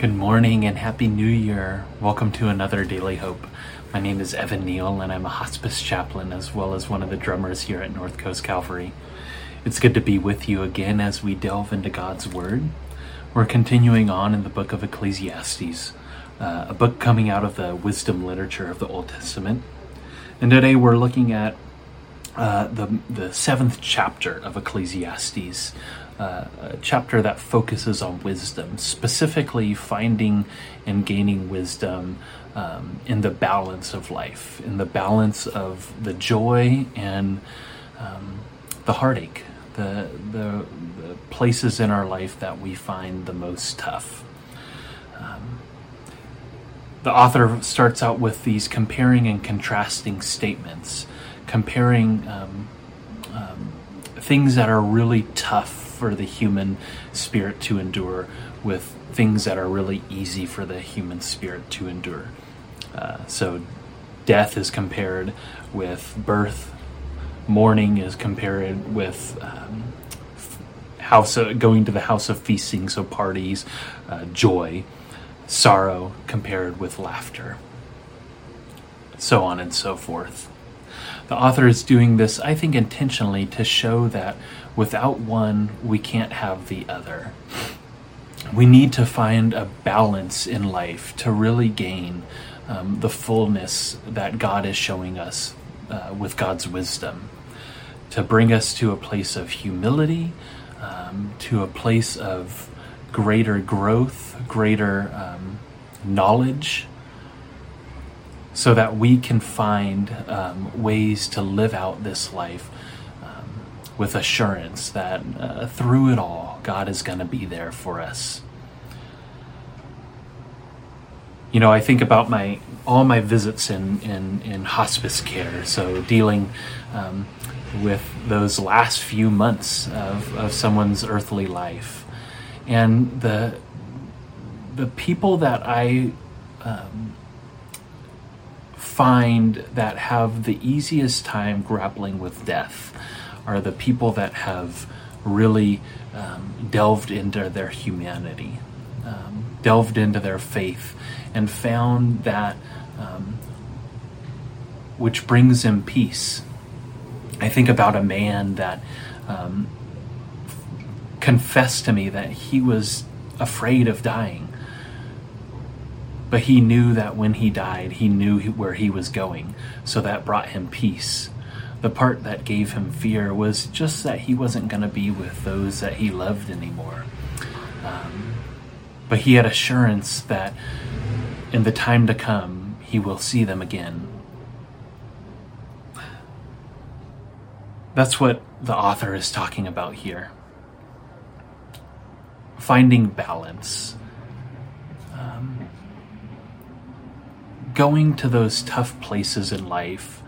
Good morning and Happy New Year. Welcome to another Daily Hope. My name is Evan Neel and I'm a hospice chaplain as well as one of the drummers here at North Coast Calvary. It's good to be with you again as we delve into God's Word. We're continuing on in the book of Ecclesiastes, uh, a book coming out of the wisdom literature of the Old Testament. And today we're looking at uh, the, the seventh chapter of Ecclesiastes, uh, a chapter that focuses on wisdom, specifically finding and gaining wisdom um, in the balance of life, in the balance of the joy and um, the heartache, the, the, the, places in our life that we find the most tough. Um, the author starts out with these comparing and contrasting statements, comparing um, um, things that are really tough for the human spirit to endure with things that are really easy for the human spirit to endure. Uh, so, death is compared with birth, mourning is compared with um, house of, going to the house of feasting, so parties, uh, joy, sorrow compared with laughter, so on and so forth. The author is doing this, I think, intentionally to show that without one, we can't have the other. We need to find a balance in life to really gain um, the fullness that God is showing us uh, with God's wisdom, to bring us to a place of humility, um, to a place of greater growth, greater um, knowledge, so that we can find um, ways to live out this life um, with assurance that uh, through it all, God is going to be there for us. You know, I think about my all my visits in in, in hospice care, so dealing um, with those last few months of, of someone's earthly life, and the the people that I um, find that have the easiest time grappling with death are the people that have really um, delved into their humanity, um, delved into their faith, and found that um, which brings them peace. I think about a man that um, confessed to me that he was afraid of dying but he knew that when he died, he knew where he was going, so that brought him peace. The part that gave him fear was just that he wasn't going to be with those that he loved anymore. Um, but he had assurance that in the time to come, he will see them again. That's what the author is talking about here. Finding balance going to those tough places in life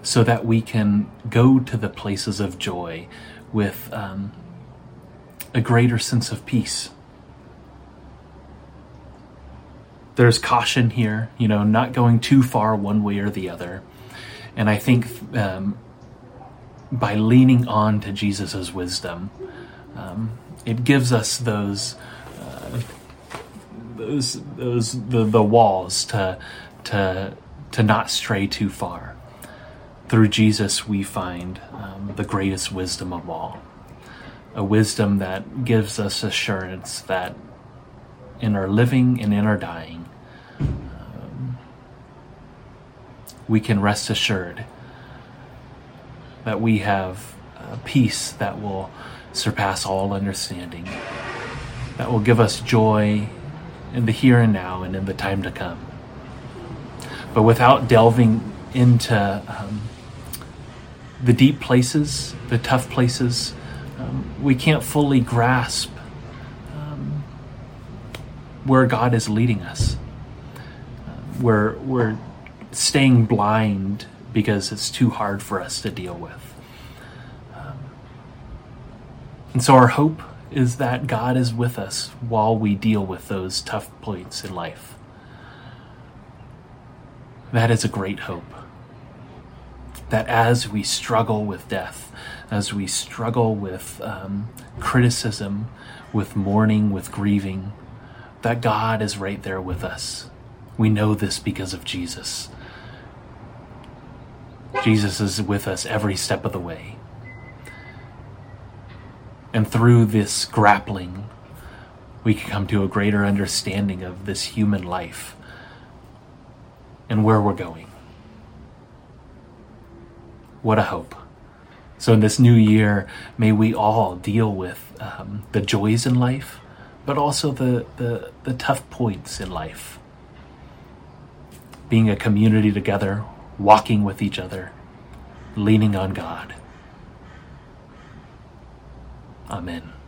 so that we can go to the places of joy with um, a greater sense of peace. There's caution here, you know, not going too far one way or the other. And I think um, by leaning on to Jesus' wisdom, um, it gives us those those those the, the walls to to to not stray too far. Through Jesus, we find um, the greatest wisdom of all, a wisdom that gives us assurance that in our living and in our dying, um, we can rest assured that we have a peace that will surpass all understanding, that will give us joy in the here and now and in the time to come. But without delving into um, the deep places, the tough places, um, we can't fully grasp um, where God is leading us. Uh, we're, we're staying blind because it's too hard for us to deal with. Um, and so our hope is that God is with us while we deal with those tough points in life. That is a great hope. That as we struggle with death, as we struggle with um, criticism, with mourning, with grieving, that God is right there with us. We know this because of Jesus. Jesus is with us every step of the way. And through this grappling, we can come to a greater understanding of this human life and where we're going. What a hope. So, in this new year, may we all deal with um, the joys in life, but also the, the, the tough points in life. Being a community together, walking with each other, leaning on God. Amen.